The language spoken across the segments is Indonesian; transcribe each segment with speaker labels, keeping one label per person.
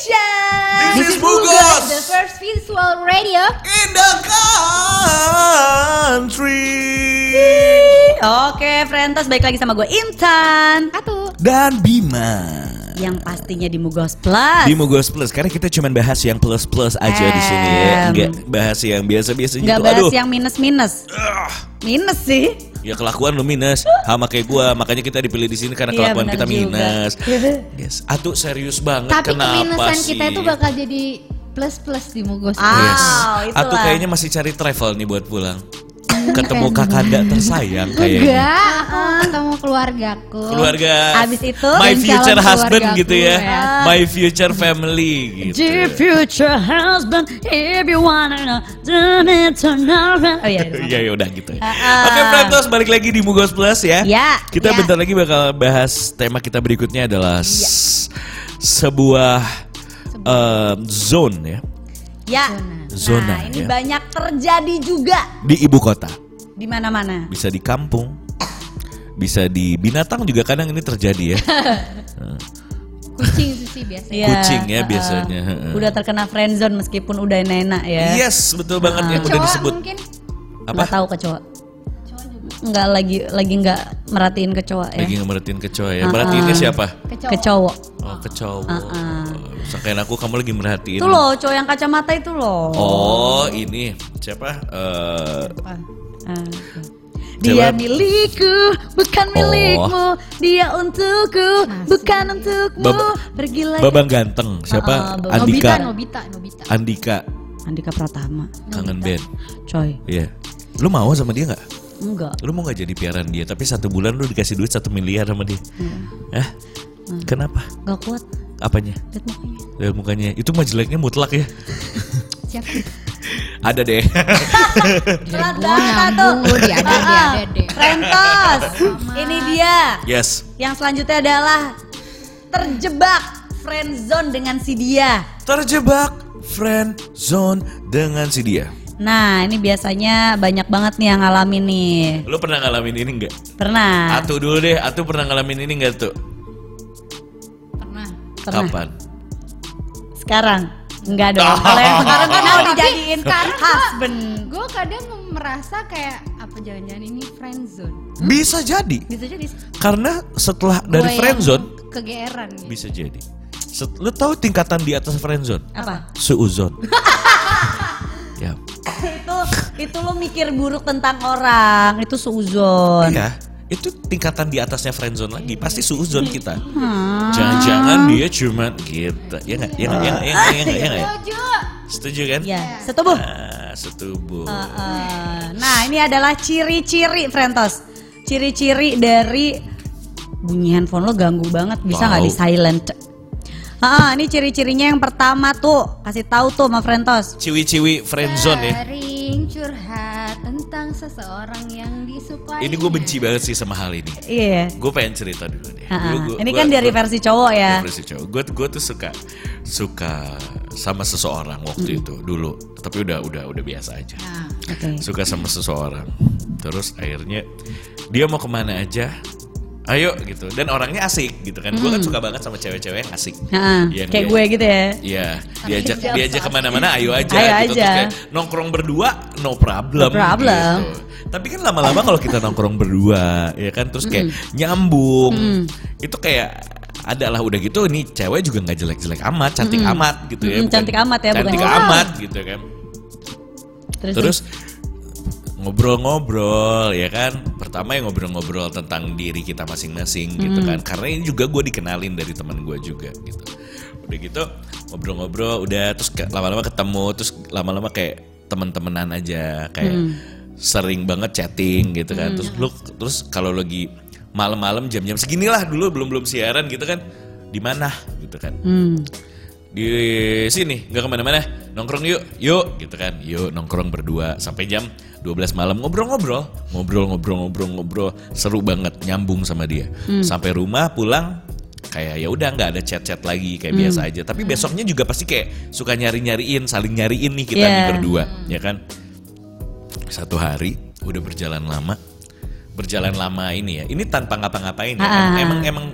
Speaker 1: Station.
Speaker 2: This is Bugos.
Speaker 1: the first visual radio.
Speaker 2: In the country.
Speaker 1: Oke, Frentos balik lagi sama gue Intan.
Speaker 3: Atu.
Speaker 2: Dan Bima.
Speaker 1: Yang pastinya di Mugos Plus.
Speaker 2: Di Mugos Plus, karena kita cuma bahas yang plus-plus aja di sini ya. Enggak bahas yang biasa-biasa gitu.
Speaker 1: Nggak bahas
Speaker 2: Aduh.
Speaker 1: yang minus-minus. Minus sih.
Speaker 2: Ya kelakuan lu minus, sama kayak gua, makanya kita dipilih di sini karena
Speaker 1: Iya,
Speaker 2: kelakuan
Speaker 1: benar
Speaker 2: kita
Speaker 1: juga.
Speaker 2: minus. Yes. Atuh serius banget
Speaker 3: Tapi
Speaker 2: kenapa sih?
Speaker 3: kita itu bakal jadi plus-plus di Mugos.
Speaker 1: Ah.
Speaker 2: Yes.
Speaker 1: Itulah.
Speaker 2: Atuh kayaknya masih cari travel nih buat pulang. Ketemu kakanda tersayang kayaknya.
Speaker 3: Enggak, aku ketemu keluargaku.
Speaker 2: Keluarga.
Speaker 1: Abis itu,
Speaker 2: my future husband gitu ya.
Speaker 3: ya.
Speaker 2: My future family gitu.
Speaker 1: Dear future husband, if you wanna know, do it tonight. Oh iya, iya.
Speaker 2: Iya ya udah gitu. ya.
Speaker 1: Ah,
Speaker 2: Oke, Frentos balik lagi di Mugos Plus ya.
Speaker 1: Ya,
Speaker 2: Kita
Speaker 1: ya.
Speaker 2: bentar lagi bakal bahas tema kita berikutnya adalah s- sebuah em, zone ya
Speaker 1: Ya.
Speaker 2: Zona,
Speaker 1: Nah, ini
Speaker 2: ya.
Speaker 1: banyak terjadi juga
Speaker 2: di ibu kota.
Speaker 1: di mana-mana.
Speaker 2: Bisa di kampung, bisa di binatang juga kadang ini terjadi ya.
Speaker 3: Kucing sih biasanya.
Speaker 2: Kucing ya biasanya.
Speaker 1: Udah terkena friendzone meskipun udah enak ya.
Speaker 2: Yes, betul banget yang udah disebut.
Speaker 3: mungkin
Speaker 2: Apa?
Speaker 1: Nggak tahu kecoa. Enggak lagi lagi nggak merhatiin kecoa ya.
Speaker 2: Lagi ngemerhatiin kecoa ya.
Speaker 1: Uh-uh.
Speaker 2: Merhatiinnya siapa?
Speaker 3: kecoa.
Speaker 1: Kecoa.
Speaker 2: Oh, kecoa.
Speaker 1: Uh-uh.
Speaker 2: Sangkain aku kamu lagi merhatiin.
Speaker 1: Itu loh, cowok yang kacamata itu loh.
Speaker 2: Oh, ini siapa? Eh,
Speaker 1: Ah. Dia milikku, bukan
Speaker 2: Oh.
Speaker 1: milikmu. Dia untukku, bukan untukmu.
Speaker 2: Bab-
Speaker 1: Pergilah.
Speaker 2: Babang ganteng. Siapa?
Speaker 1: Uh-uh, Babang-
Speaker 2: Andika.
Speaker 3: Nobita, Nobita, Nobita.
Speaker 2: Andika
Speaker 1: Andika Pratama.
Speaker 2: kangen band.
Speaker 1: Coy,
Speaker 2: Iya. Lu mau sama dia nggak?
Speaker 1: Enggak.
Speaker 2: Lu mau nggak jadi piaran dia? Tapi satu bulan lu dikasih duit satu miliar sama dia. Eh? Kenapa?
Speaker 1: Enggak kuat.
Speaker 2: Apanya?
Speaker 1: Lihat mukanya.
Speaker 2: Lihat mukanya. Itu mah jeleknya mutlak ya.
Speaker 3: Siapa?
Speaker 2: Ada deh.
Speaker 1: Banget
Speaker 3: nyambung, ada, dia
Speaker 1: Ah,
Speaker 3: ada, dia.
Speaker 1: Frentos. Ini dia.
Speaker 2: yes.
Speaker 1: Yang selanjutnya adalah terjebak friendzone dengan si dia.
Speaker 2: Terjebak friend zone dengan si dia.
Speaker 1: Nah, ini biasanya banyak banget nih yang ngalamin nih.
Speaker 2: Lu pernah ngalamin ini nggak?
Speaker 1: Pernah?
Speaker 2: Atu dulu deh. Atu pernah ngalamin ini nggak tuh?
Speaker 3: Pernah.
Speaker 1: Pernah.
Speaker 2: Kapan?
Speaker 1: Sekarang? Enggak dong. Kalau yang sekarang kan mau dijadiin
Speaker 3: gua-
Speaker 1: husband.
Speaker 3: Gue kadang merasa kayak apa jangan-jangan ini friend zone.
Speaker 2: Bisa jadi.
Speaker 1: Bisa jadi.
Speaker 2: Karena setelah dari
Speaker 3: Gua
Speaker 2: friend
Speaker 3: yang
Speaker 2: zone
Speaker 3: kegeeran gitu.
Speaker 2: bisa jadi. Set, lu tahu tingkatan di atas friend zone?
Speaker 1: Apa?
Speaker 2: Suuzon. ya.
Speaker 1: itu itu lo mikir buruk tentang orang. Itu suzon.
Speaker 2: Iya, itu tingkatan di atasnya friendzone lagi. Pasti suuzon kita.
Speaker 1: Hmm.
Speaker 2: Jangan-jangan dia cuma gitu. Ya nggak? Ya nggak? Ya nggak? Ya nggak? Ya nggak? Ya?
Speaker 3: Setuju.
Speaker 2: Setuju kan?
Speaker 1: Ya, setubuh.
Speaker 2: Ah, setubuh.
Speaker 1: Nah, ini adalah ciri-ciri Frentos. Ciri-ciri dari bunyi handphone lo ganggu banget, bisa nggak
Speaker 2: Wow.
Speaker 1: di silent? Ah, ini ciri-cirinya yang pertama tuh, kasih tahu tuh sama Frentos.
Speaker 2: Ciwi-ciwi friendzone ya.
Speaker 3: Sering curhat tentang seseorang yang disukai.
Speaker 2: Ini gue benci banget sih sama hal ini.
Speaker 1: Iya.
Speaker 2: Gue pengen cerita dulu deh.
Speaker 1: Ah,
Speaker 2: Gua- gua-
Speaker 1: ini
Speaker 2: gua-
Speaker 1: kan dari
Speaker 2: gua-
Speaker 1: versi cowok ya.
Speaker 2: dari versi cowok. Gue gue tuh suka suka sama seseorang waktu itu dulu. Tapi udah udah udah biasa aja.
Speaker 3: Nah,
Speaker 1: Oke.
Speaker 2: suka sama seseorang terus akhirnya dia mau ke mana aja ayo gitu dan orangnya asik gitu kan gue kan suka banget sama cewek-cewek yang asik
Speaker 1: Heeh,
Speaker 2: Yang
Speaker 1: kayak
Speaker 2: dia-
Speaker 1: gue gitu ya.
Speaker 2: Iya, diajak diajak
Speaker 3: ke
Speaker 2: mana-mana, ayo aja,
Speaker 1: Ayo
Speaker 2: gitu. Terus
Speaker 1: aja.
Speaker 2: kayak nongkrong berdua, no problem.
Speaker 1: No problem.
Speaker 2: gitu. Tapi kan lama-lama kalau kita nongkrong berdua, ya kan, terus kayak nyambung, itu kayak adalah udah gitu, nih cewek juga nggak jelek-jelek amat, cantik amat gitu ya. Bukan-
Speaker 1: cantik amat ya, bukan
Speaker 2: Cantik
Speaker 1: jelek.
Speaker 2: amat gitu kan.
Speaker 1: Terus,
Speaker 2: Terus ngobrol-ngobrol ya kan? Pertama ya ngobrol-ngobrol tentang diri kita masing-masing gitu kan? Karena ini juga gue dikenalin dari teman gue juga gitu. Udah gitu ngobrol-ngobrol udah terus lama-lama ketemu terus lama-lama kayak teman-temanan aja kayak sering banget chatting gitu kan? Terus lu terus kalau lagi malam-malam jam-jam seginilah dulu belum belum siaran gitu kan? Di mana? Gitu kan?
Speaker 1: Hmm.
Speaker 2: di sini nggak ke mana-mana nongkrong yuk yuk gitu kan? Yuk nongkrong berdua sampai jam 12 malam ngobrol-ngobrol. Ngobrol-ngobrol-ngobrol-ngobrol seru banget nyambung sama dia. Sampai rumah pulang kayak ya udah nggak ada chat-chat lagi kayak biasa aja. Tapi besoknya juga pasti kayak suka nyari-nyariin saling nyariin nih kita nih
Speaker 1: Yeah.
Speaker 2: berdua ya kan? Satu hari udah berjalan lama. Berjalan lama ini ya ini tanpa ngapa-ngapain ya
Speaker 1: Ah.
Speaker 2: emang emang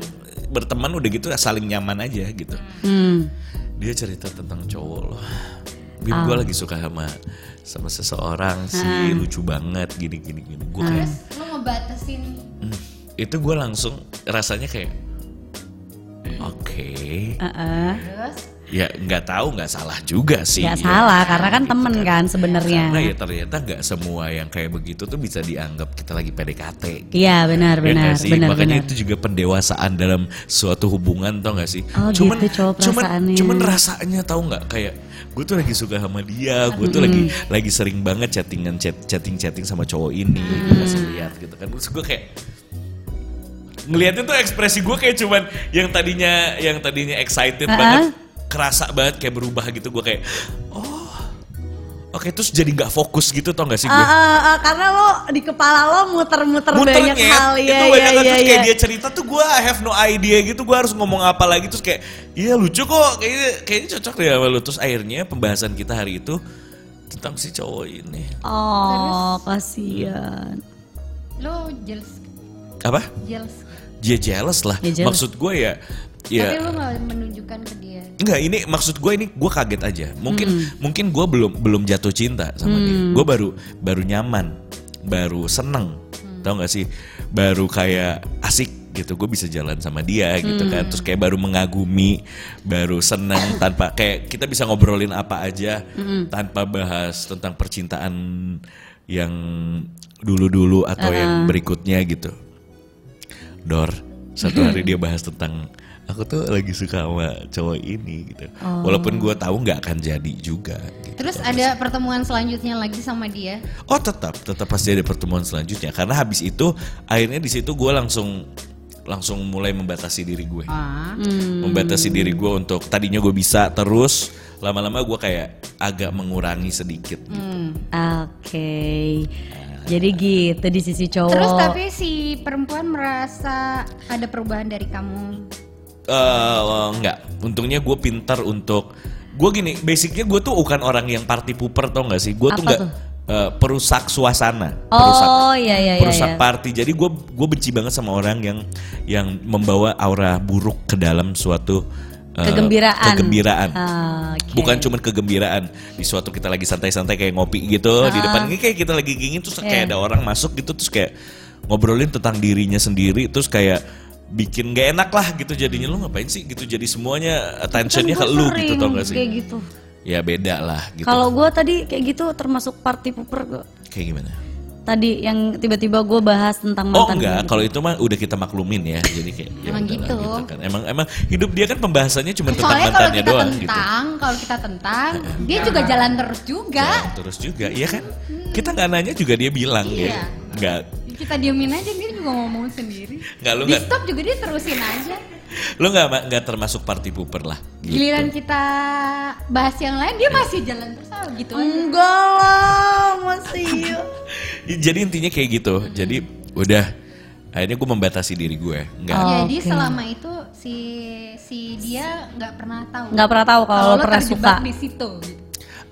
Speaker 2: berteman udah gitu saling nyaman aja gitu.
Speaker 1: Hmm.
Speaker 2: dia cerita tentang cowok loh. Bim gue lagi suka sama sama seseorang sih lucu banget gini gini gini. Gue kayak
Speaker 3: Terus lu ngebatasin
Speaker 2: "Hmm." itu gue langsung rasanya kayak oke
Speaker 1: Heeh.
Speaker 3: terus
Speaker 2: ya nggak tahu nggak salah juga sih.
Speaker 1: Nggak
Speaker 2: ya.
Speaker 1: salah karena kan
Speaker 2: Gitu
Speaker 1: temen kan sebenarnya.
Speaker 2: Karena ya ternyata nggak semua yang kayak begitu tuh bisa dianggap kita lagi PDKT.
Speaker 1: Iya benar
Speaker 2: Ya
Speaker 1: benar
Speaker 2: nggak sih?
Speaker 1: benar
Speaker 2: Makanya
Speaker 1: benar.
Speaker 2: itu juga pendewasaan dalam suatu hubungan tau gak sih?
Speaker 1: Oh,
Speaker 2: cuman,
Speaker 1: gitu
Speaker 2: cuman, cuman rasanya tau nggak kayak gue tuh lagi suka sama dia, gue tuh lagi lagi sering banget chattingan chat, chatting chatting sama cowok ini, gue kasih lihat gitu kan. Terus gue kayak ngelihatnya tuh ekspresi gue kayak cuman yang tadinya yang tadinya excited
Speaker 1: Ah,
Speaker 2: banget, kerasa banget kayak berubah gitu. Gue kayak oh Oke. Terus jadi nggak fokus gitu tau gak sih gue?
Speaker 1: Ah, ah, ah, karena lo di kepala lo muter-muter banyak
Speaker 2: muternya
Speaker 1: hal. ya
Speaker 2: itu
Speaker 1: ya
Speaker 2: banyak. Kan
Speaker 1: ya
Speaker 2: terus kayak
Speaker 1: ya.
Speaker 2: dia cerita tuh gue I have no idea gitu. Gue harus ngomong apa lagi. Terus kayak iya lucu kok. Kayaknya kayaknya cocok deh sama lu. Terus akhirnya pembahasan kita hari itu tentang si cowok ini.
Speaker 1: Oh kasihan.
Speaker 3: lu jealous?
Speaker 2: Apa?
Speaker 3: Jealous.
Speaker 2: Dia jealous lah.
Speaker 1: Dia jealous.
Speaker 2: maksud gue ya
Speaker 3: tapi
Speaker 2: ya
Speaker 3: lu nggak menunjukkan ke dia
Speaker 2: Enggak, ini maksud gue ini gue kaget aja. Mungkin mungkin gue belum belum jatuh cinta sama dia. Gue baru baru nyaman, baru seneng, tau gak sih? Baru kayak asik gitu. Gue bisa jalan sama dia gitu kan. Terus kayak baru mengagumi, baru seneng tanpa kayak kita bisa ngobrolin apa aja tanpa bahas tentang percintaan yang dulu-dulu atau yang berikutnya gitu. Dor, satu hari dia bahas tentang aku tuh lagi suka sama cowok ini gitu. Walaupun gue tahu nggak akan jadi juga. Gitu.
Speaker 3: terus ada pertemuan selanjutnya lagi sama dia
Speaker 2: Oh tetap, tetap pasti ada pertemuan selanjutnya. Karena habis itu akhirnya di situ gue langsung langsung mulai membatasi diri gue,
Speaker 3: ah
Speaker 2: membatasi diri gue untuk tadinya gue bisa terus lama-lama gue kayak agak mengurangi sedikit.
Speaker 1: Oke. Jadi gitu di sisi cowok.
Speaker 3: terus tapi si perempuan merasa ada perubahan dari kamu
Speaker 2: Eh enggak, untungnya gue pintar untuk gue gini, basicnya gue tuh bukan orang yang party pooper tau gak sih? Gue tuh nggak eh, perusak suasana, perusak,
Speaker 1: Oh iya iya iya.
Speaker 2: perusak
Speaker 1: iya.
Speaker 2: party. Jadi gue gue benci banget sama orang yang yang membawa aura buruk ke dalam suatu eh,
Speaker 1: Kegembiraan.
Speaker 2: kegembiraan.
Speaker 1: Ah, oke.
Speaker 2: Bukan cuman kegembiraan di suatu kita lagi santai-santai kayak ngopi gitu di depan ini kayak kita lagi gingin terus kayak ada orang masuk gitu terus kayak ngobrolin tentang dirinya sendiri terus kayak bikin gak enak lah gitu jadinya lu ngapain sih gitu jadi semuanya attentionnya ke
Speaker 1: Kan gua
Speaker 2: lu gitu tau gak sih
Speaker 1: Kayak gitu.
Speaker 2: ya beda lah gitu
Speaker 1: Kalau gue tadi kayak gitu termasuk party pooper gue.
Speaker 2: kayak gimana
Speaker 1: Tadi yang tiba-tiba gue bahas tentang
Speaker 2: Oh
Speaker 1: mantan
Speaker 2: enggak,
Speaker 1: gue.
Speaker 2: kalau itu mah udah kita maklumin ya. Jadi kayak ya
Speaker 3: Emang
Speaker 2: udahlah
Speaker 3: gitu.
Speaker 2: kan. Emang emang hidup dia kan pembahasannya cuma tentang
Speaker 3: soalnya kalau
Speaker 2: mantannya
Speaker 3: kita
Speaker 2: doang gitu.
Speaker 3: tentang kalau kita tentang dia juga jalan terus juga
Speaker 2: Jalan terus juga, iya kan? Kita nggak nanya juga dia bilang
Speaker 3: Iya.
Speaker 2: ya. Enggak,
Speaker 3: kita diemin aja dia juga ngomong sendiri
Speaker 2: enggak lu
Speaker 3: di
Speaker 2: enggak
Speaker 3: stop juga dia terusin aja
Speaker 2: lu enggak enggak termasuk party pooper lah. gitu.
Speaker 3: giliran kita bahas yang lain dia masih jalan terus ah, gitu aja
Speaker 1: Enggak lah, masih.
Speaker 2: Jadi intinya kayak gitu. Jadi udah akhirnya gue membatasi diri gue. Enggak.
Speaker 1: Oh.
Speaker 3: jadi
Speaker 1: Oke.
Speaker 3: selama itu si si dia nggak pernah tahu
Speaker 1: Nggak pernah tahu kalau lo pernah suka.
Speaker 3: di situ gitu.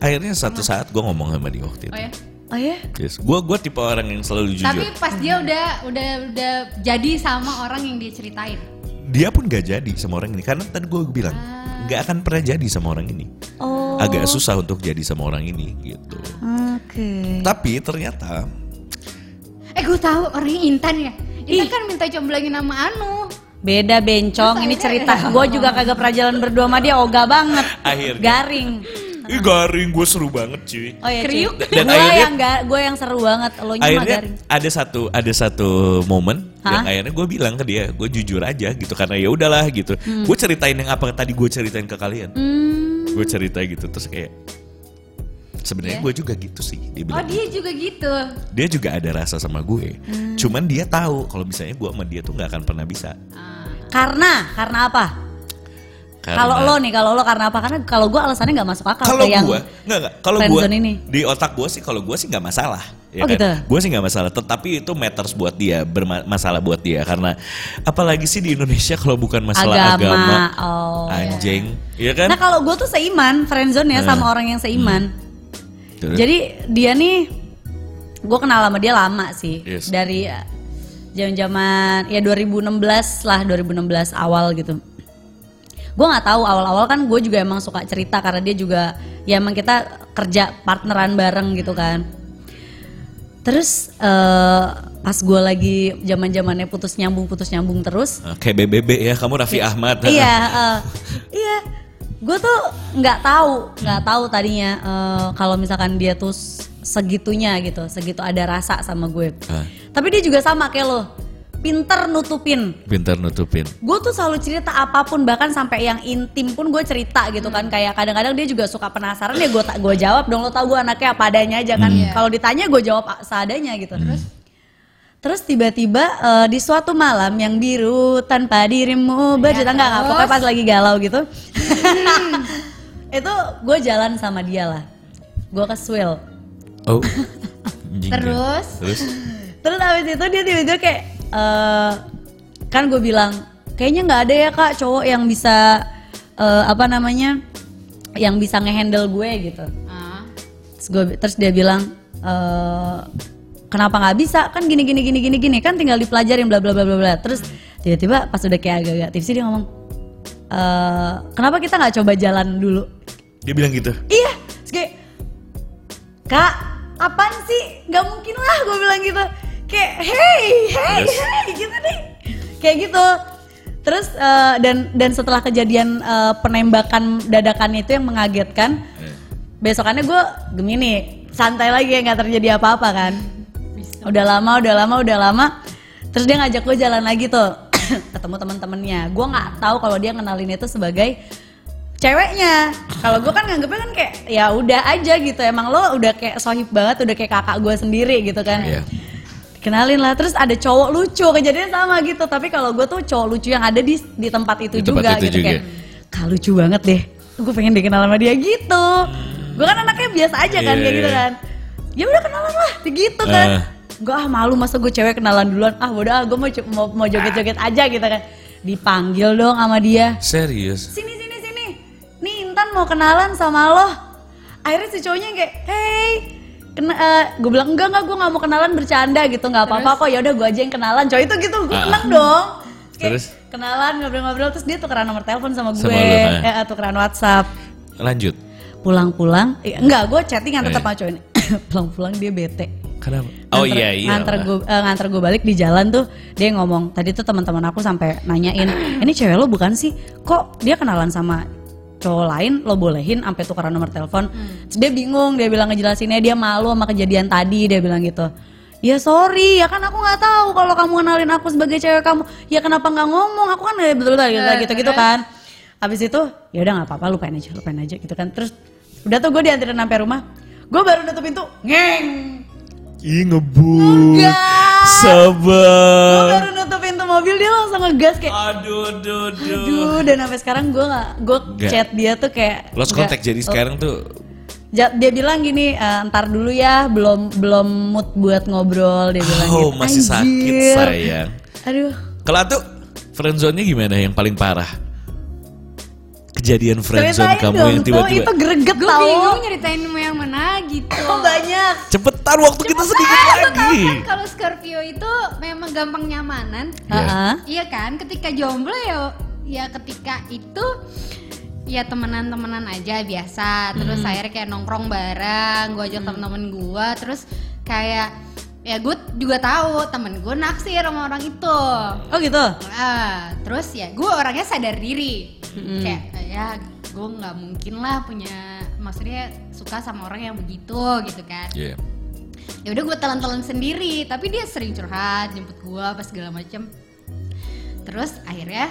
Speaker 2: Akhirnya satu saat gue ngomong sama dia waktu itu.
Speaker 3: oh ya
Speaker 1: Oh ya?
Speaker 2: Yes. Gue gue tipe orang yang selalu jujur.
Speaker 3: tapi pas dia udah udah udah jadi sama orang yang dia ceritain
Speaker 2: dia pun gak jadi sama orang ini karena tadi gue bilang nggak akan pernah jadi sama orang ini.
Speaker 1: Oh.
Speaker 2: Agak susah untuk jadi sama orang ini gitu.
Speaker 1: Oke.
Speaker 2: Tapi ternyata
Speaker 3: eh gue tahu orangnya Intan ya Intan kan minta comblangin sama Anu
Speaker 1: Beda bencong,
Speaker 3: Terus
Speaker 1: ini cerita. Gue juga kagak pernah jalan berdua sama dia, ogah banget.
Speaker 2: Akhirnya.
Speaker 1: Garing.
Speaker 2: Ih garing gue seru banget cuy.
Speaker 1: Oh ya,
Speaker 3: Kriuk.
Speaker 2: Dan
Speaker 1: gue
Speaker 2: akhirnya-
Speaker 1: yang ga, gue yang seru banget, lo
Speaker 2: Akhirnya
Speaker 1: garing.
Speaker 2: ada satu ada satu momen yang akhirnya gue bilang ke dia, gue jujur aja gitu karena ya udahlah gitu. Gue ceritain yang apa tadi gue ceritain ke kalian.
Speaker 1: Hmm,
Speaker 2: Gue cerita gitu terus kayak sebenarnya gue juga gitu sih. Dia
Speaker 3: oh
Speaker 2: bilang.
Speaker 3: dia juga gitu
Speaker 2: Dia juga ada rasa sama gue. Cuman dia tahu kalau misalnya gue sama dia tuh nggak akan pernah bisa.
Speaker 1: karena, karena apa?
Speaker 2: Karena-
Speaker 1: Kalau lo nih, kalau lo karena apa? Karena kalau gue alasannya nggak masuk akal
Speaker 2: kalau gue nggak nggak kalau gue di otak gue sih kalau gue sih nggak masalah ya
Speaker 1: Oh,
Speaker 2: kan?
Speaker 1: gitu?
Speaker 2: gue sih nggak masalah tetapi itu matters buat dia bermasalah buat dia karena apalagi sih di Indonesia kalau bukan masalah agama,
Speaker 1: agama. Oh.
Speaker 2: anjing ya kan
Speaker 1: Nah kalau gue tuh seiman, friendzone ya sama orang yang seiman.
Speaker 2: Terus?
Speaker 1: Jadi dia nih, gue kenal sama dia lama sih.
Speaker 2: Yes.
Speaker 1: Dari eh, zaman-zaman ya 2016 lah, 2016 awal gitu. Gue nggak tahu awal-awal kan gue juga emang suka cerita karena dia juga ya emang kita kerja partneran bareng gitu kan. Terus eh, pas gue lagi zaman zamannya putus nyambung putus nyambung terus.
Speaker 2: Ah, Kayak BBB ya, kamu Raffi Ahmad.
Speaker 1: iya eh, iya. Gue tuh nggak tahu nggak tahu tadinya eh, kalau misalkan dia tuh segitunya gitu segitu ada rasa sama gue.
Speaker 2: Ah,
Speaker 1: tapi dia juga sama kayak lo pinter nutupin.
Speaker 2: Pintar nutupin.
Speaker 1: gue tuh selalu cerita apa pun bahkan sampai yang intim pun gue cerita gitu kan. Kayak kadang-kadang dia juga suka penasaran ya gue tak gue jawab dong lo tau gue anaknya apa adanya aja kan. Kalau ditanya gue jawab seadanya gitu. Terus? Terus tiba-tiba eh, di suatu malam yang biru tanpa dirimu berjuta enggak enggak pokoknya pas lagi galau gitu. Itu gue jalan sama dia lah. Gue ke Swill.
Speaker 2: Oh. Ya.
Speaker 3: Terus?
Speaker 2: Terus?
Speaker 1: Terus abis itu dia tiba-tiba kayak eh, kan gue bilang kayaknya nggak ada ya kak cowok yang bisa eh, apa namanya yang bisa ngehandle gue gitu.
Speaker 3: Ah.
Speaker 1: Terus, gua- terus dia bilang eh, kenapa nggak bisa kan gini gini gini gini gini kan tinggal dipelajarin bla bla bla bla bla. Terus tiba-tiba pas udah kayak agak-agak tipsy dia ngomong eh, kenapa kita nggak coba jalan dulu?
Speaker 2: Dia bilang gitu.
Speaker 1: Iya, terus kayak Kak, apaan sih? Gak mungkin lah gue bilang gitu. Kayak hey, hey,
Speaker 2: Terus?
Speaker 1: hey gitu nih. Kayak gitu. Terus eh, dan dan setelah kejadian eh, penembakan dadakan itu yang mengagetkan,
Speaker 2: Eh.
Speaker 1: besokannya gue gemini, santai lagi ya nggak terjadi apa-apa kan. Udah lama, udah lama, udah lama. Terus dia ngajak gue jalan lagi tuh, ketemu teman-temannya. Gue nggak tahu kalau dia kenalin itu sebagai ceweknya. Kalau gue kan nganggepnya kan kayak ya udah aja gitu. Emang lo udah kayak sohib banget, udah kayak kakak gue sendiri gitu kan.
Speaker 2: Iya.
Speaker 1: Kenalin lah, terus ada cowok lucu kejadian sama gitu. Tapi kalau gue tuh cowok lucu yang ada di di tempat itu
Speaker 2: Di tempat
Speaker 1: juga
Speaker 2: itu
Speaker 1: gitu
Speaker 2: juga.
Speaker 1: kayak, kak lucu banget deh. Gue pengen dikenal sama dia gitu. Gue kan anaknya biasa aja kan
Speaker 2: Iya,
Speaker 1: kayak gitu
Speaker 2: iya.
Speaker 1: kan. Ya udah kenalan lah, gitu kan.
Speaker 2: Ah.
Speaker 1: Gue ah malu masa gue cewek kenalan duluan. Ah bodoh, ah, gue mau mau, mau joget-joget aja gitu kan. Dipanggil dong sama dia
Speaker 2: Serius.
Speaker 1: sini sini sini nih Intan mau kenalan sama lo akhirnya si cowoknya kayak hey kena gue bilang enggak enggak gue nggak mau kenalan bercanda gitu nggak apa-apa kok ya udah gue aja yang kenalan cowok itu gitu gue
Speaker 2: Ah.
Speaker 1: seneng dong Kayak
Speaker 2: Terus?
Speaker 1: kenalan ngobrol-ngobrol terus dia tukeran nomor telepon sama gue
Speaker 2: Sama lu, ah.
Speaker 1: eh, tukeran WhatsApp
Speaker 2: Lanjut.
Speaker 1: pulang-pulang eh, enggak gue chattingan tetap
Speaker 2: Eh.
Speaker 1: sama cowok ini pulang-pulang dia bete
Speaker 2: Kenapa? Oh
Speaker 1: Nganter-
Speaker 2: iya iya.
Speaker 1: nganter gue eh, nganter gue balik di jalan tuh dia ngomong tadi tuh teman-teman aku sampai nanyain ini cewek lo bukan sih kok dia kenalan sama cowok lain lo bolehin sampai tukeran nomor telepon. Terus dia bingung dia bilang ngejelasinnya dia malu sama kejadian tadi dia bilang gitu. Ya sorry ya kan aku nggak tahu kalau kamu kenalin aku sebagai cewek kamu. Ya kenapa nggak ngomong? Aku kan betul betul gitu gitu, gitu kan. Habis itu ya udah nggak apa-apa lupain aja lupain aja gitu kan. Terus udah tuh gue dianterin sampai rumah. Gue baru nutup pintu ngeng
Speaker 2: Ih ngebut.
Speaker 1: Enggak. Gue
Speaker 2: Sabar.
Speaker 1: baru nutup pintu mobil dia langsung ngegas kayak
Speaker 2: Aduh, aduh, aduh.
Speaker 1: aduh dan sampai sekarang gue nggak gue chat dia tuh kayak
Speaker 2: Lost
Speaker 1: nggak-
Speaker 2: contact jadi sekarang tuh
Speaker 1: dia bilang gini "Eh, ntar dulu ya belum belum mood buat ngobrol dia bilang
Speaker 2: Oh
Speaker 1: gitu.
Speaker 2: masih sakit sayang
Speaker 1: aduh
Speaker 2: Kalau tuh friendzone-nya gimana yang paling parah? Kejadian friendzone
Speaker 1: ceritain
Speaker 2: kamu
Speaker 1: dong
Speaker 2: yang
Speaker 1: tuh
Speaker 2: tiba-tiba
Speaker 1: itu greget
Speaker 3: Gue
Speaker 1: tau
Speaker 3: bingung nyeritain mau yang mana gitu.
Speaker 1: oh banyak
Speaker 2: Cepetan waktu kita sedikit
Speaker 3: tau
Speaker 2: lagi
Speaker 3: kan kalau Scorpio itu memang gampang nyamanan.
Speaker 2: Iya.
Speaker 1: Heeh.
Speaker 3: Iya kan? Ketika jomblo ya ya ketika itu ya temenan-temenan aja biasa. Terus
Speaker 2: Hmm.
Speaker 3: akhirnya kayak nongkrong bareng, gue ajak temen-temen gue, terus kayak ya gue juga tahu temen gue naksir sama orang itu.
Speaker 1: oh gitu
Speaker 3: Ah, terus ya gue orangnya sadar diri. Kayak ya gue nggak mungkin lah punya maksudnya suka sama orang yang begitu gitu kan
Speaker 2: Iya.
Speaker 3: ya udah gue telan-telan sendiri tapi dia sering curhat jemput gue apa segala macem terus akhirnya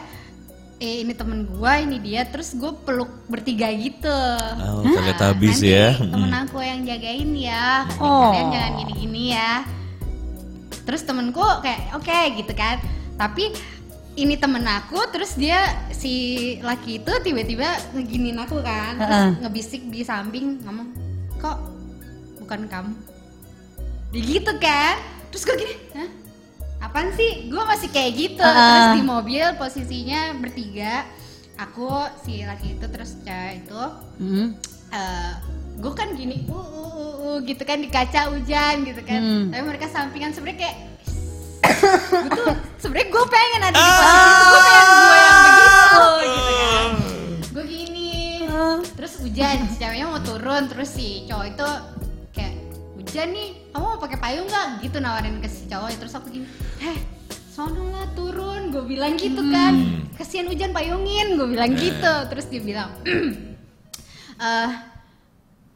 Speaker 3: eh ini temen gue ini dia terus gue peluk bertiga gitu
Speaker 2: Oh, ternyata habis
Speaker 3: nanti
Speaker 2: ya.
Speaker 3: temen
Speaker 2: Mm.
Speaker 3: aku yang jagain ya
Speaker 1: Oh.
Speaker 3: kalian jangan gini-gini ya terus temenku kayak oke gitu kan tapi ini temen aku terus dia si laki itu tiba-tiba ngeginin aku kan terus
Speaker 1: Heeh.
Speaker 3: ngebisik di samping ngomong kok bukan kamu gitu kan terus gue gini Hah? apaan sih gue masih kayak gitu
Speaker 1: Heeh.
Speaker 3: terus di mobil posisinya bertiga aku si laki itu terus cewek itu
Speaker 1: Hmm.
Speaker 3: gue kan gini uh, uh, uh, uh, gitu kan di kaca hujan gitu kan
Speaker 1: Hmm.
Speaker 3: tapi mereka sampingan sebenarnya kayak gue tuh sebenarnya gue pengen ada di posisi itu gue pengen gue yang begitu gitu kan. Terus hujan si ceweknya mau turun. Terus si cowok itu kayak hujan nih kamu mau pakai payung nggak? Gitu nawarin ke si cowok. Terus aku gini heh sono lah turun. Gue bilang gitu kan. Kasihan hujan payungin. Gue bilang gitu. Terus dia bilang eh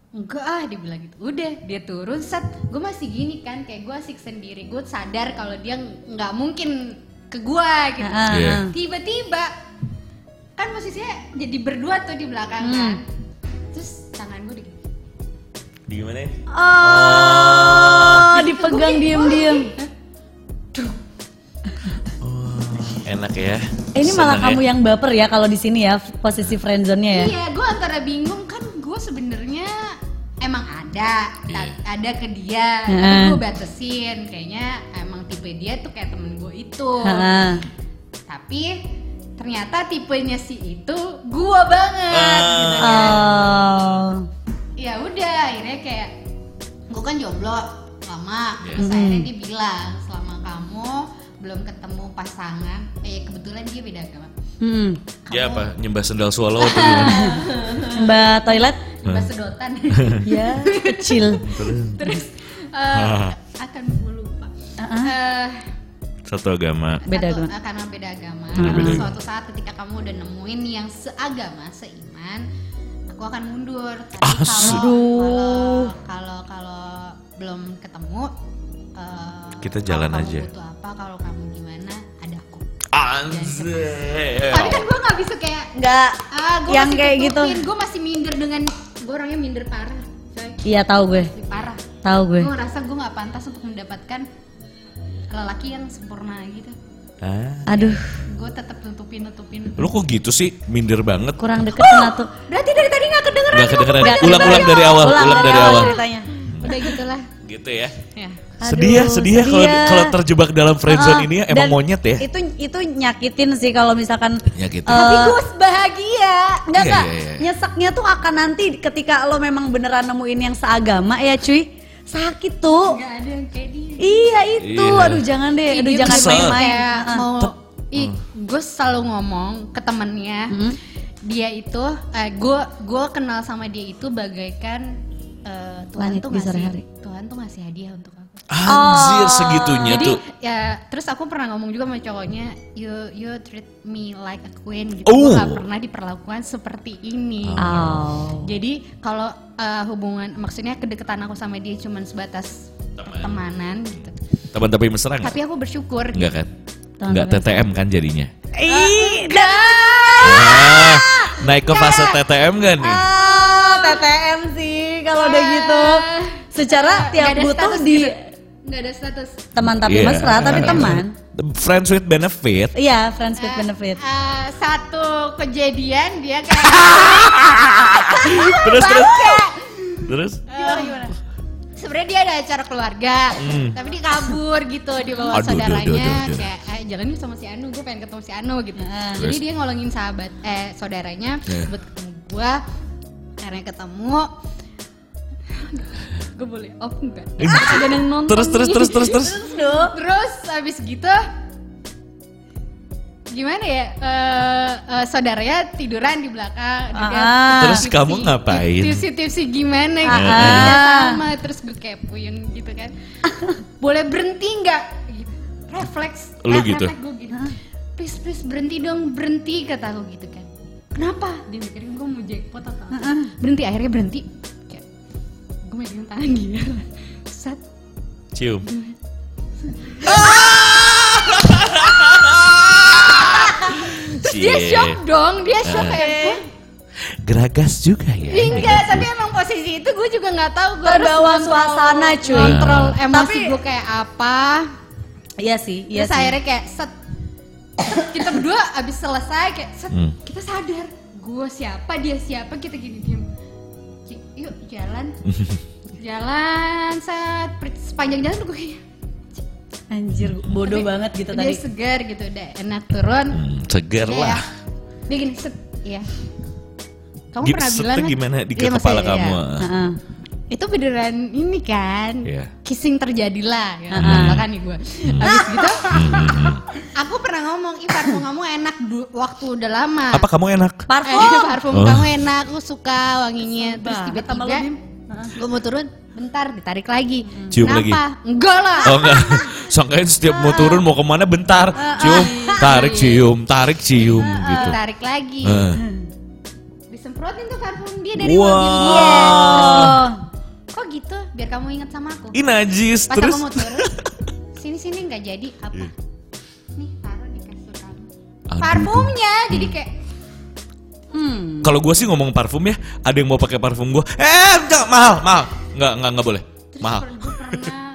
Speaker 3: enggak ah dia bilang gitu udah dia turun set gue masih gini kan kayak gue asik sendiri gue sadar kalau dia nggak mungkin ke gue gitu
Speaker 1: Ah,
Speaker 2: Iya.
Speaker 1: ah.
Speaker 3: tiba-tiba kan posisinya jadi berdua tuh di belakang kan terus tangan gue digini
Speaker 2: Di gimana ya?
Speaker 1: Oh, dipegang diem-diem.
Speaker 2: Enak ya.
Speaker 1: Eh, Ini malah
Speaker 2: Seneng
Speaker 1: kamu
Speaker 2: ya.
Speaker 1: yang baper ya kalau di sini ya posisi friendzone-nya ya.
Speaker 3: iya gue antara bingung kan gue sebenarnya emang ada ta- ada ke dia tapi gue batasin kayaknya emang tipe dia tuh kayak temen gue itu
Speaker 1: Heeh.
Speaker 3: tapi ternyata tipenya si itu gue banget gitu kan.
Speaker 1: Oh.
Speaker 3: ya udah akhirnya kayak gue kan jomblo lama
Speaker 2: Iya.
Speaker 3: terus akhirnya dia bilang selama kamu belum ketemu pasangan eh kebetulan dia beda agama
Speaker 1: Hmm.
Speaker 2: Dia apa? Nyembah sendal swallow atau gimana?
Speaker 1: Mbak toilet?
Speaker 3: Mbak sedotan
Speaker 1: Ya, kecil.
Speaker 3: terus eh, akan lupa Eh,
Speaker 2: Satu agama.
Speaker 1: Beda
Speaker 3: satu-
Speaker 1: agama.
Speaker 3: eh, karena beda agama
Speaker 2: Hmm, beda agama.
Speaker 3: suatu saat ketika kamu udah nemuin yang seagama seiman aku akan mundur tapi kalau kalau kalau kalau belum ketemu eh,
Speaker 2: Kita jalan
Speaker 3: kamu
Speaker 2: aja.
Speaker 3: butuh apa kalau kamu gimana ada aku
Speaker 2: Anjir.
Speaker 3: tapi kan gue nggak bisa kayak
Speaker 1: Enggak.
Speaker 3: ah
Speaker 1: Yang kayak gitu.
Speaker 3: gue masih minder dengan gue orangnya minder parah coy
Speaker 1: Iya tahu gue.
Speaker 3: Parah
Speaker 1: Tahu gue.
Speaker 3: gue ngerasa gue nggak pantas untuk mendapatkan lelaki yang sempurna gitu
Speaker 2: Ah.
Speaker 1: Aduh,
Speaker 3: gue tetap tutupin tutupin
Speaker 2: Lu kok gitu sih? Minder banget.
Speaker 1: kurang deket kena tuh.
Speaker 3: berarti dari tadi nggak kedengeran
Speaker 2: Gak kedengeran. Ulang-ulang dari awal.
Speaker 1: Ulang
Speaker 2: Ulang dari awal.
Speaker 1: ceritanya.
Speaker 3: udah gitulah
Speaker 2: Gitu ya.
Speaker 3: ya
Speaker 1: Aduh,
Speaker 2: sedih ya, sedih ya kalau
Speaker 1: ya.
Speaker 2: kalau terjebak dalam friendzone
Speaker 1: Ah,
Speaker 2: ini ya emang
Speaker 1: dan
Speaker 2: monyet ya.
Speaker 1: Itu itu nyakitin sih kalau misalkan
Speaker 2: Nyakitin.
Speaker 1: eh,
Speaker 3: tapi gue bahagia
Speaker 1: Enggak
Speaker 2: Iya,
Speaker 1: kak,
Speaker 2: iya, iya.
Speaker 1: nyeseknya tuh akan nanti ketika lo memang beneran nemuin yang seagama ya cuy Sakit tuh
Speaker 3: nggak ada yang kayak dia
Speaker 1: Iya itu,
Speaker 2: Iya.
Speaker 1: aduh jangan deh, aduh
Speaker 3: dia
Speaker 1: jangan main-main
Speaker 3: mau ih gue selalu ngomong ke temennya
Speaker 1: Hmm.
Speaker 3: dia itu eh, gue gue kenal sama dia itu bagaikan eh, Tuhan
Speaker 1: Langit
Speaker 3: tuh ngasih
Speaker 1: hari.
Speaker 3: Tuhan tuh ngasih hadiah untuk
Speaker 2: Anjir segitunya
Speaker 3: Jadi
Speaker 2: tuh.
Speaker 3: ya terus aku pernah ngomong juga sama cowoknya you you treat me like a queen gitu.
Speaker 2: Oh.
Speaker 3: Gue gak pernah diperlakukan seperti ini.
Speaker 1: Oh.
Speaker 3: Jadi kalau uh, hubungan maksudnya kedekatan aku sama dia cuman sebatas
Speaker 2: Teman.
Speaker 3: pertemanan gitu.
Speaker 2: Teman tapi mesra nggak?
Speaker 3: Tapi aku bersyukur.
Speaker 2: Enggak kan?
Speaker 1: Teman
Speaker 2: Enggak TTM kan jadinya.
Speaker 1: Ih,
Speaker 2: Ah, naik ke fase TTM gak nih?
Speaker 1: Ah, TTM sih kalau udah gitu. Secara tiap butuh di
Speaker 3: gitu. Nggak ada status.
Speaker 1: teman tapi
Speaker 2: Iya.
Speaker 1: mesra, tapi teman.
Speaker 2: Friends with benefit.
Speaker 1: Iya, friends with benefit.
Speaker 3: Uh, satu kejadian dia kayak
Speaker 2: terus terus. Terus?
Speaker 3: gimana gimana? Sebenarnya dia ada acara keluarga, tapi dia kabur gitu di bawah.
Speaker 2: Aduh,
Speaker 3: saudaranya
Speaker 2: duh, duh, duh, duh.
Speaker 3: kayak eh, jalan yuk sama si Anu, gue pengen ketemu si Anu gitu.
Speaker 2: Terus?
Speaker 3: Jadi dia ngolongin sahabat eh saudaranya
Speaker 2: Yeah.
Speaker 3: buat ketemu gue, karena ketemu gue boleh off enggak? Ada yang nonton
Speaker 2: Terus terus terus terus terus.
Speaker 3: Terus Terus habis gitu gimana ya? Eh, eh, saudaranya tiduran di belakang. dia kan
Speaker 1: Ah.
Speaker 2: Terus
Speaker 3: tipsi-
Speaker 2: kamu ngapain?
Speaker 3: Tipsi-tipsi gimana gitu.
Speaker 1: Ah.
Speaker 3: Dia sama terus gue puyeng gitu kan. Boleh berhenti nggak? Gitu. Refleks.
Speaker 2: Lu gitu?
Speaker 3: gue gitu. Please please berhenti dong berhenti kata aku gitu kan. Kenapa? Dia mikirin gue mau jackpot atau apa. Berhenti akhirnya berhenti. Megang tangan dia. Set
Speaker 2: Cium.
Speaker 3: dia
Speaker 2: Cie.
Speaker 3: shock dong, dia shock
Speaker 2: Ah.
Speaker 3: kayak "Hah?
Speaker 2: Geragas juga ya.
Speaker 3: Enggak, tapi emang posisi itu gue juga nggak tahu gue
Speaker 1: Terbawa suasana, cuy.
Speaker 3: Kontrol
Speaker 2: Ah.
Speaker 3: emosi
Speaker 1: Tapi-
Speaker 3: gue kayak apa.
Speaker 1: Iya sih, iya
Speaker 3: Terus
Speaker 1: sih.
Speaker 3: akhirnya kayak set, set, kita berdua abis selesai kayak set,
Speaker 2: Hmm.
Speaker 3: kita sadar gue siapa dia siapa kita gini diem. Yuk jalan, jalan set Per- sepanjang jalan tuh gue kayak
Speaker 1: Anjir, bodoh banget gitu
Speaker 3: dia
Speaker 1: tadi.
Speaker 3: segar gitu, udah enak turun.
Speaker 2: Hmm, segar
Speaker 3: Iya,
Speaker 2: lah.
Speaker 3: ya. Dia gini set, iya. Kamu
Speaker 2: Gim-
Speaker 3: pernah bilang kan?
Speaker 2: gimana di
Speaker 3: Iya,
Speaker 2: kepala kamu?
Speaker 3: iya.
Speaker 2: ah.
Speaker 1: Heeh.
Speaker 3: Itu beneran ini kan
Speaker 2: Iya.
Speaker 3: kissing terjadilah. Ya kan nih gue. Habis gitu aku pernah ngomong ih parfum kamu enak du- waktu udah lama.
Speaker 2: Apa kamu enak?
Speaker 1: Parfum.
Speaker 3: Eh, parfum
Speaker 2: Oh.
Speaker 3: kamu enak aku suka wanginya. Terus
Speaker 1: Banget sama
Speaker 3: tiba-tiba gue mau turun bentar ditarik lagi.
Speaker 2: Cium
Speaker 3: Kenapa? enggak lah.
Speaker 2: Oh enggak. Sangkain setiap mau turun mau ke mana bentar. Cium, tarik cium, tarik cium gitu.
Speaker 3: ditarik lagi. Disemprotin tuh parfum dia dari
Speaker 2: Wow.
Speaker 3: mobil dia. Terus, gitu biar kamu ingat sama aku
Speaker 2: Ih najis
Speaker 3: pas
Speaker 2: terus.
Speaker 3: aku mau turun sini sini nggak jadi apa nih taruh di kasur kamu parfumnya jadi kayak
Speaker 1: Hmm.
Speaker 2: Kalau gue sih ngomong parfum ya, ada yang mau pakai parfum gue. Eh, enggak mahal, mahal. Enggak, enggak, enggak boleh.
Speaker 3: terus
Speaker 2: Mahal.
Speaker 3: gue pernah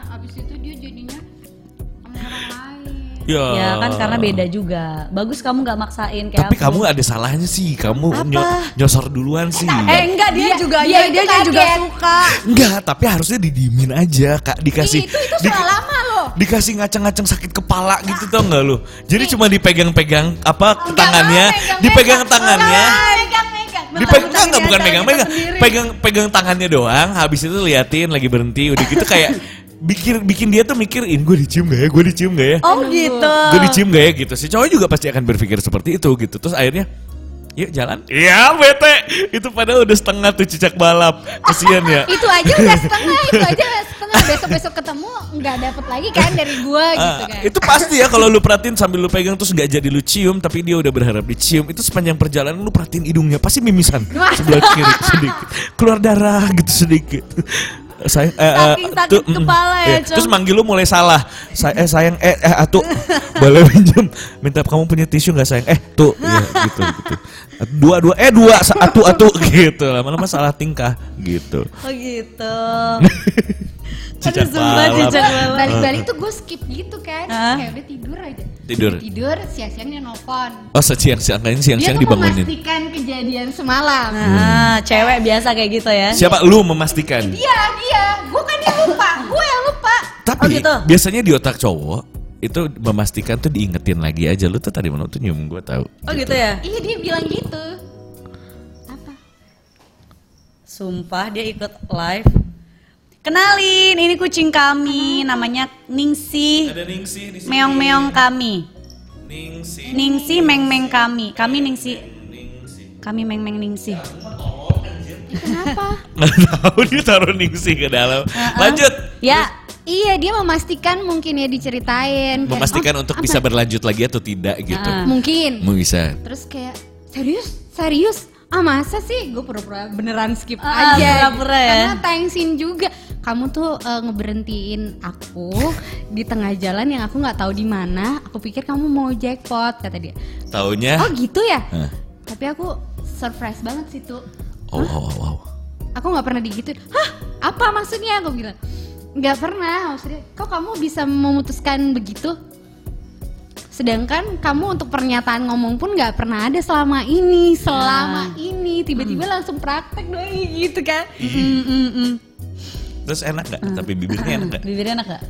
Speaker 2: Ya.
Speaker 1: Ya kan karena beda juga. Bagus kamu nggak maksain kayak
Speaker 2: Tapi
Speaker 1: aku.
Speaker 2: kamu ada salahnya sih. Kamu nyo- nyosor duluan sih.
Speaker 1: Eh enggak dia,
Speaker 3: Dia-
Speaker 1: juga
Speaker 3: dia
Speaker 1: dia, dia juga suka.
Speaker 2: Enggak, tapi harusnya didiemin aja, Kak. Dikasih
Speaker 3: Ih, itu itu
Speaker 2: di-
Speaker 3: soal lama loh
Speaker 2: dikasih ngaceng-ngaceng sakit kepala gitu tau nggak lu? Jadi cuma dipegang-pegang apa
Speaker 3: Enggak
Speaker 2: tangannya, dipegang tangannya.
Speaker 3: Enggak,
Speaker 2: Dipegang enggak bukan megang-megang, pegang pegang tangannya doang, habis itu liatin lagi berhenti, udah gitu kayak bikin bikin dia tuh mikir, ini gue dicium gak ya, gue dicium gak ya,
Speaker 1: Oh gitu.
Speaker 2: gue dicium gak ya gitu. Si cowok juga pasti akan berpikir seperti itu gitu. Terus akhirnya Yuk jalan. Iya bete. Itu padahal udah setengah tuh cicak balap. Kesian ya.
Speaker 3: itu aja udah setengah itu aja udah setengah besok besok ketemu nggak dapet lagi kan dari gua gitu
Speaker 2: Ah,
Speaker 3: kan
Speaker 2: itu pasti ya kalau lu perhatiin sambil lu pegang terus nggak jadi lu cium tapi dia udah berharap dicium itu sepanjang perjalanan lu perhatiin hidungnya pasti mimisan sebelah kiri sedikit keluar darah gitu sedikit sayang eh, eh,
Speaker 1: Saking sakit
Speaker 2: mm,
Speaker 1: kepala ya,
Speaker 2: iya. Terus manggil lu mulai salah. Say, eh sayang eh eh atuh boleh pinjam. Minta kamu punya tisu nggak sayang? Eh tuh. Iya, gitu gitu. Dua dua eh dua sa- atu atu gitu. Lama-lama salah tingkah gitu.
Speaker 1: Oh gitu.
Speaker 2: Cicak balap.
Speaker 3: balik-balik tuh gue skip gitu kan kayak udah tidur aja.
Speaker 2: Tidur.
Speaker 3: tidur siang-siang dia nelfon.
Speaker 2: Oh siang-siang
Speaker 3: dia
Speaker 2: siang-siang
Speaker 3: tuh
Speaker 2: dibangunin.
Speaker 3: memastikan kejadian semalam
Speaker 1: Nah, cewek biasa kayak gitu ya.
Speaker 2: siapa lu memastikan
Speaker 3: dia dia gue kan yang lupa gue yang lupa
Speaker 2: Tapi
Speaker 1: Oh, gitu?
Speaker 2: biasanya di otak cowok itu memastikan tuh diingetin lagi aja lu tuh tadi mana tuh nyium gue tahu.
Speaker 1: Oh gitu ya.
Speaker 3: iya dia bilang gitu apa
Speaker 1: Sumpah dia ikut live. Kenalin, ini kucing kami, namanya Ningsih.
Speaker 2: Ada Ningsih di
Speaker 1: Meong-meong kami.
Speaker 2: Ningsih.
Speaker 1: Ningsih meng-meng kami. Kami Ningsih. Kami meng-meng Ningsih.
Speaker 3: kenapa
Speaker 2: Nggak tahu dia taruh Ningsih ke dalam. Lanjut.
Speaker 1: Ya,
Speaker 3: iya dia memastikan mungkin ya diceritain kayak,
Speaker 2: Memastikan
Speaker 3: "Oh,
Speaker 2: untuk
Speaker 3: apa?
Speaker 2: bisa berlanjut lagi atau tidak gitu.
Speaker 3: Mungkin
Speaker 2: Mau bisa.
Speaker 3: terus kayak serius serius ah masa sih gue pura-pura beneran skip
Speaker 1: Ah,
Speaker 3: aja
Speaker 1: pura-pura ya.
Speaker 3: karena thanksin juga kamu tuh eh, ngeberhentiin aku di tengah jalan yang aku nggak tahu di mana aku pikir kamu mau jackpot kata dia
Speaker 2: Taunya.
Speaker 3: oh gitu ya
Speaker 2: Hah.
Speaker 3: tapi aku surprise banget sih tuh
Speaker 2: Oh, wow, wow, wow.
Speaker 3: aku nggak pernah digituin hah apa maksudnya aku bilang nggak pernah maksudnya kok kamu bisa memutuskan begitu sedangkan kamu untuk pernyataan ngomong pun nggak pernah ada selama ini selama ini tiba-tiba langsung praktek dong gitu kan
Speaker 1: mm, mm, mm.
Speaker 2: Terus enak gak? Tapi bibirnya enak gak?
Speaker 1: bibirnya enak gak?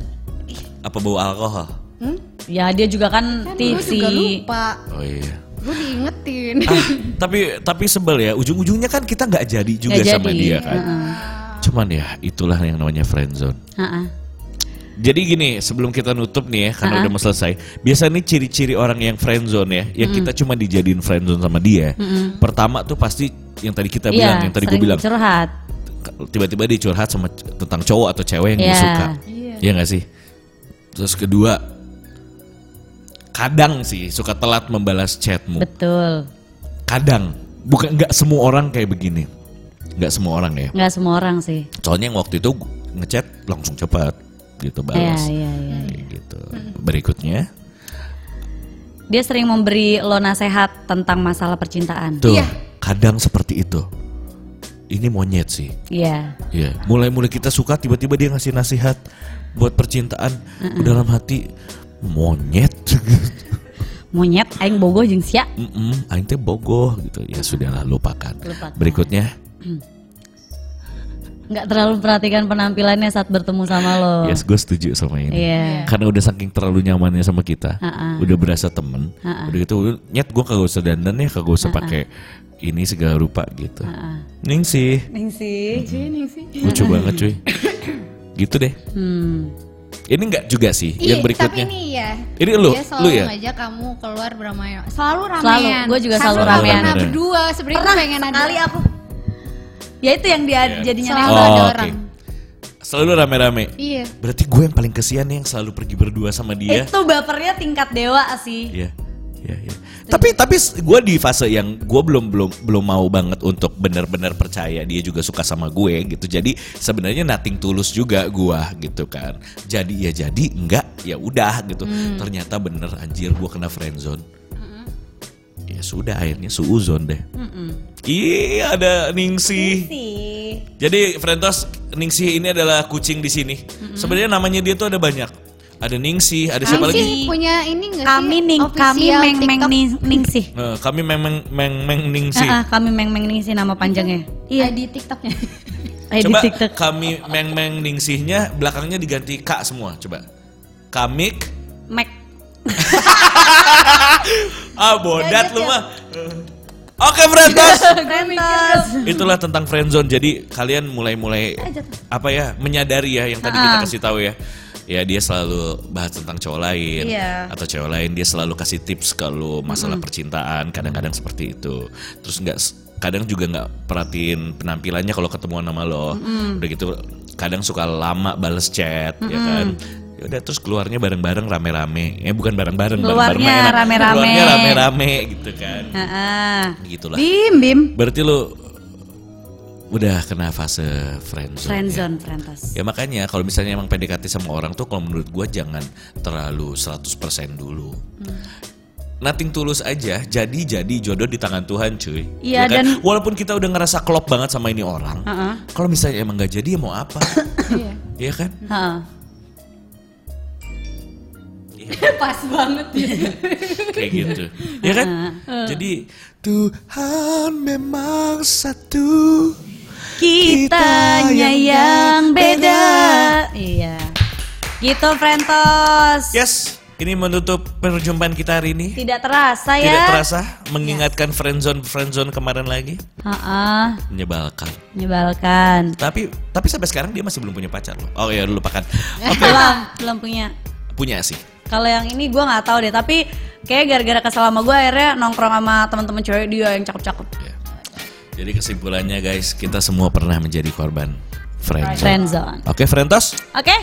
Speaker 2: Apa bau alkohol?
Speaker 3: hmm?
Speaker 1: Ya dia juga kan,
Speaker 3: kan juga
Speaker 1: tipsi.
Speaker 3: lupa
Speaker 2: Oh iya.
Speaker 3: Gue diingetin
Speaker 2: Ah, tapi tapi sebel ya. Ujung-ujungnya kan kita nggak jadi juga
Speaker 1: Nggak
Speaker 2: sama
Speaker 1: jadi.
Speaker 2: dia kan. Cuman ya itulah yang namanya friendzone.
Speaker 1: Ha-ha.
Speaker 2: Jadi gini, sebelum kita nutup nih ya, karena
Speaker 1: Ha-ha.
Speaker 2: udah mau selesai. Biasa nih ciri-ciri orang yang friendzone ya, yang kita cuma dijadiin friendzone sama dia. Pertama tuh pasti yang tadi kita bilang,
Speaker 1: Iya,
Speaker 2: yang tadi gue bilang,
Speaker 1: curhat.
Speaker 2: tiba-tiba dia curhat sama tentang cowok atau cewek yang dia
Speaker 1: Iya.
Speaker 2: suka.
Speaker 3: Iya.
Speaker 2: Iya nggak sih? Terus kedua, kadang sih suka telat membalas chatmu.
Speaker 1: Betul.
Speaker 2: Kadang, bukan nggak semua orang kayak begini. Nggak semua orang ya.
Speaker 1: Nggak semua orang sih.
Speaker 2: Soalnya yang waktu itu ngechat langsung cepat gitu
Speaker 1: Iya,
Speaker 2: balas.
Speaker 1: iya, iya.
Speaker 2: Kayak gitu. Berikutnya,
Speaker 1: Dia sering memberi lo nasihat tentang masalah percintaan.
Speaker 2: tuh
Speaker 3: Iya.
Speaker 2: kadang seperti itu. Ini monyet sih.
Speaker 1: Iya.
Speaker 2: Iya, mulai-mulai kita suka tiba-tiba dia ngasih nasihat buat percintaan dalam hati monyet.
Speaker 1: Monyet aing bogo jeung sia.
Speaker 2: Mm aing teh bogoh gitu. Ya sudahlah lupakan.
Speaker 1: Lupakan.
Speaker 2: Berikutnya,
Speaker 1: Nggak terlalu perhatikan penampilannya saat bertemu sama lo.
Speaker 2: yes gue setuju sama ini.
Speaker 1: Iya.
Speaker 2: Karena udah saking terlalu nyamannya sama kita,
Speaker 1: Ha-ha.
Speaker 2: udah berasa temen,
Speaker 1: Ha-ha.
Speaker 2: udah gitu nyet gue kagak usah dandan ya, kagak usah pakai ini segala rupa gitu.
Speaker 1: Heeh.
Speaker 2: Ningsih,
Speaker 1: Ningsih.
Speaker 3: Ini sih.
Speaker 2: lucu banget cuy. gitu deh.
Speaker 1: Hmm.
Speaker 2: Ini enggak juga sih
Speaker 3: Iya,
Speaker 2: yang berikutnya.
Speaker 3: tapi ini ya.
Speaker 2: Ini lu,
Speaker 3: selalu
Speaker 2: lu ya?
Speaker 3: ngajak kamu keluar beramai. Selalu ramean.
Speaker 1: Selalu, gua juga
Speaker 3: Karena
Speaker 1: selalu
Speaker 3: nggak
Speaker 1: ramean.
Speaker 3: pernah
Speaker 2: Bener.
Speaker 3: berdua. Sebenarnya gue pengen ada.
Speaker 1: sekali aku. Ya itu yang dia
Speaker 2: Iya.
Speaker 1: jadinya
Speaker 3: Selalu
Speaker 1: nego.
Speaker 3: ada
Speaker 2: Oh, oke.
Speaker 3: orang.
Speaker 2: Selalu rame-rame.
Speaker 3: Iya.
Speaker 2: Berarti gue yang paling kesian nih yang selalu pergi berdua sama dia.
Speaker 1: Itu bapernya tingkat dewa sih.
Speaker 2: Iya, iya, iya. Tapi tapi gue di fase yang gue belum belum belum mau banget untuk benar-benar percaya dia juga suka sama gue gitu. Jadi sebenarnya nating tulus juga gue gitu kan. Jadi ya jadi enggak ya udah gitu. Ternyata bener anjir gue kena friendzone. Ya sudah akhirnya suuzon deh. Iya ada Ningsih.
Speaker 1: Sih.
Speaker 2: Jadi Frentos Ningsih ini adalah kucing di sini. Sebenarnya namanya dia tuh ada banyak. Ada Ningsih, ada siapa
Speaker 3: Kamu
Speaker 2: lagi?
Speaker 3: punya ini nggak sih?
Speaker 1: Kami ning kami meng meng ningsih.
Speaker 2: Eh, kami meng meng meng, meng Ningsih.
Speaker 1: Ah, ah, kami meng meng ningsih nama panjangnya.
Speaker 3: Iya di TikToknya.
Speaker 1: Eh, di
Speaker 2: Coba
Speaker 1: TikTok.
Speaker 2: kami meng meng Ningsihnya belakangnya diganti K semua. Coba. Kamik.
Speaker 1: Mac.
Speaker 2: Ah bodat lu mah. Oke Frentos.
Speaker 1: Rentos.
Speaker 2: Itulah tentang friendzone. Jadi kalian mulai-mulai apa ya menyadari ya yang tadi kita
Speaker 1: Ah.
Speaker 2: kasih tahu ya. Ya dia selalu bahas tentang cowok lain
Speaker 1: Iya.
Speaker 2: atau cewek lain dia selalu kasih tips kalau masalah percintaan kadang-kadang seperti itu. Terus nggak kadang juga nggak perhatiin penampilannya kalau ketemuan sama lo. Udah gitu kadang suka lama bales chat ya kan. Ya udah terus keluarnya bareng-bareng rame-rame. Eh bukan bareng-bareng,
Speaker 1: Keluarnya rame-rame.
Speaker 2: Keluarnya rame-rame gitu kan.
Speaker 1: Heeh.
Speaker 2: Gitulah.
Speaker 1: Bim bim.
Speaker 2: Berarti lu udah kena fase friendzone.
Speaker 1: Friendzone.
Speaker 2: Ya? ya makanya kalau misalnya emang PDKT sama orang tuh kalau menurut gua jangan terlalu 100% dulu. Nothing tulus aja, jadi-jadi jodoh di tangan Tuhan cuy.
Speaker 1: Iya,
Speaker 2: Ya kan?
Speaker 1: dan-
Speaker 2: Walaupun kita udah ngerasa klop banget sama ini orang,
Speaker 1: Heeh.
Speaker 2: kalau misalnya emang gak jadi ya mau apa?
Speaker 3: Iya.
Speaker 2: Iya kan?
Speaker 1: Heeh.
Speaker 3: Pas banget ya.
Speaker 2: Kayak gitu. Ya kan? Jadi Tuhan memang satu.
Speaker 1: Kitanya yang beda. Iya. Gitu Frentos.
Speaker 2: Yes, ini menutup perjumpaan kita hari ini.
Speaker 1: Tidak terasa ya.
Speaker 2: Tidak terasa mengingatkan friendzone friendzone kemarin lagi
Speaker 1: Heeh.
Speaker 2: menyebalkan.
Speaker 1: Menyebalkan.
Speaker 2: Tapi tapi sampai sekarang dia masih belum punya pacar loh. Oh ya lupakan. Oke,
Speaker 1: Belum, belum punya.
Speaker 2: punya sih.
Speaker 1: Kalau yang ini gue nggak tahu deh, tapi kayak gara-gara kesel sama gue akhirnya nongkrong sama teman-teman cewek dia yang cakep-cakep.
Speaker 2: Ya. Jadi kesimpulannya guys, kita semua pernah menjadi korban friendzone.
Speaker 1: Friendzone.
Speaker 2: Oke, Frentos,
Speaker 1: Oke,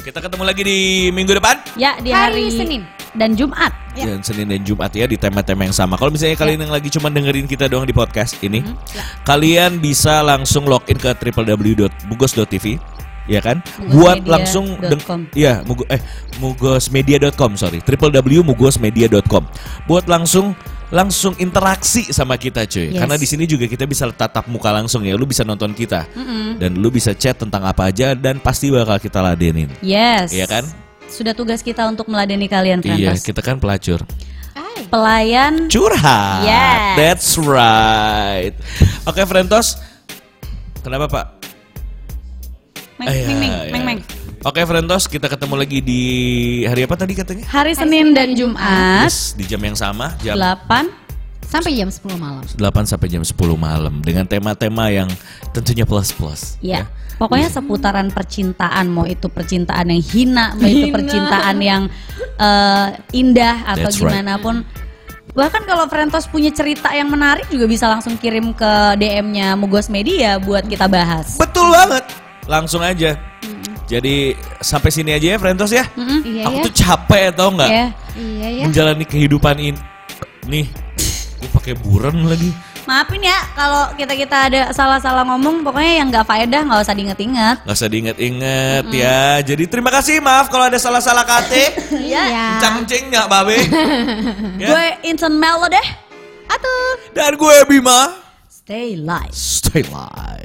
Speaker 2: kita ketemu lagi di minggu depan.
Speaker 1: ya di
Speaker 3: Hari
Speaker 1: hari,
Speaker 3: Senin.
Speaker 1: dan Jumat.
Speaker 2: Dan Senin dan Jumat ya di tema-tema yang sama. Kalau misalnya kalian yang lagi cuma dengerin kita doang di podcast ini, kalian bisa langsung login ke www.bugos.tv ya kan? Buat langsung deng- ya mugo, eh mugosmedia.com sorry www.mugosmedia.com buat langsung langsung interaksi sama kita cuy
Speaker 1: Yes.
Speaker 2: karena di sini juga kita bisa tatap muka langsung ya lu bisa nonton kita dan lu bisa chat tentang apa aja dan pasti bakal kita ladenin
Speaker 1: Yes.
Speaker 2: Iya kan?
Speaker 1: Sudah tugas kita untuk meladeni kalian,
Speaker 2: iya
Speaker 1: Frentos.
Speaker 2: kita kan pelacur
Speaker 3: Hai.
Speaker 1: Pelayan
Speaker 2: curhat.
Speaker 1: Yes.
Speaker 2: That's right. Oke, Frentos. Kenapa, Pak?
Speaker 1: Meng, meng, meng,
Speaker 2: ya.
Speaker 1: meng, meng.
Speaker 2: Oke, Frentos, kita ketemu lagi di hari apa tadi katanya?
Speaker 1: Hari Senin dan Jumat
Speaker 2: Yes, di jam yang sama, jam
Speaker 1: 8
Speaker 3: Sampai jam 10 malam.
Speaker 2: 8 sampai jam 10 malam dengan tema-tema yang tentunya plus-plus.
Speaker 1: Ya, pokoknya seputaran percintaan, mau itu percintaan yang hina, mau itu percintaan yang eh, indah atau
Speaker 2: That's right.
Speaker 1: gimana pun. Bahkan kalau Frentos punya cerita yang menarik juga bisa langsung kirim ke DM-nya Mugos Media buat kita bahas.
Speaker 2: Betul banget. Langsung aja. Jadi sampai sini aja ya, Frentos ya.
Speaker 3: Iya
Speaker 2: Aku
Speaker 3: ya.
Speaker 2: tuh capek tau nggak
Speaker 1: Ya,
Speaker 3: Iya ya.
Speaker 2: menjalani kehidupan ini. Nih, gue pakai buren lagi.
Speaker 1: maafin ya kalau kita kita ada salah-salah ngomong, pokoknya yang nggak faedah nggak usah diinget-inget.
Speaker 2: Gak usah diinget-inget ya. Jadi terima kasih maaf kalau ada salah-salah kate.
Speaker 3: Iya.
Speaker 2: Kencing nggak babe? Ya.
Speaker 1: Gue Insan Melo deh.
Speaker 3: Atuh.
Speaker 2: Dan gue Bima.
Speaker 1: Stay live.
Speaker 2: Stay live.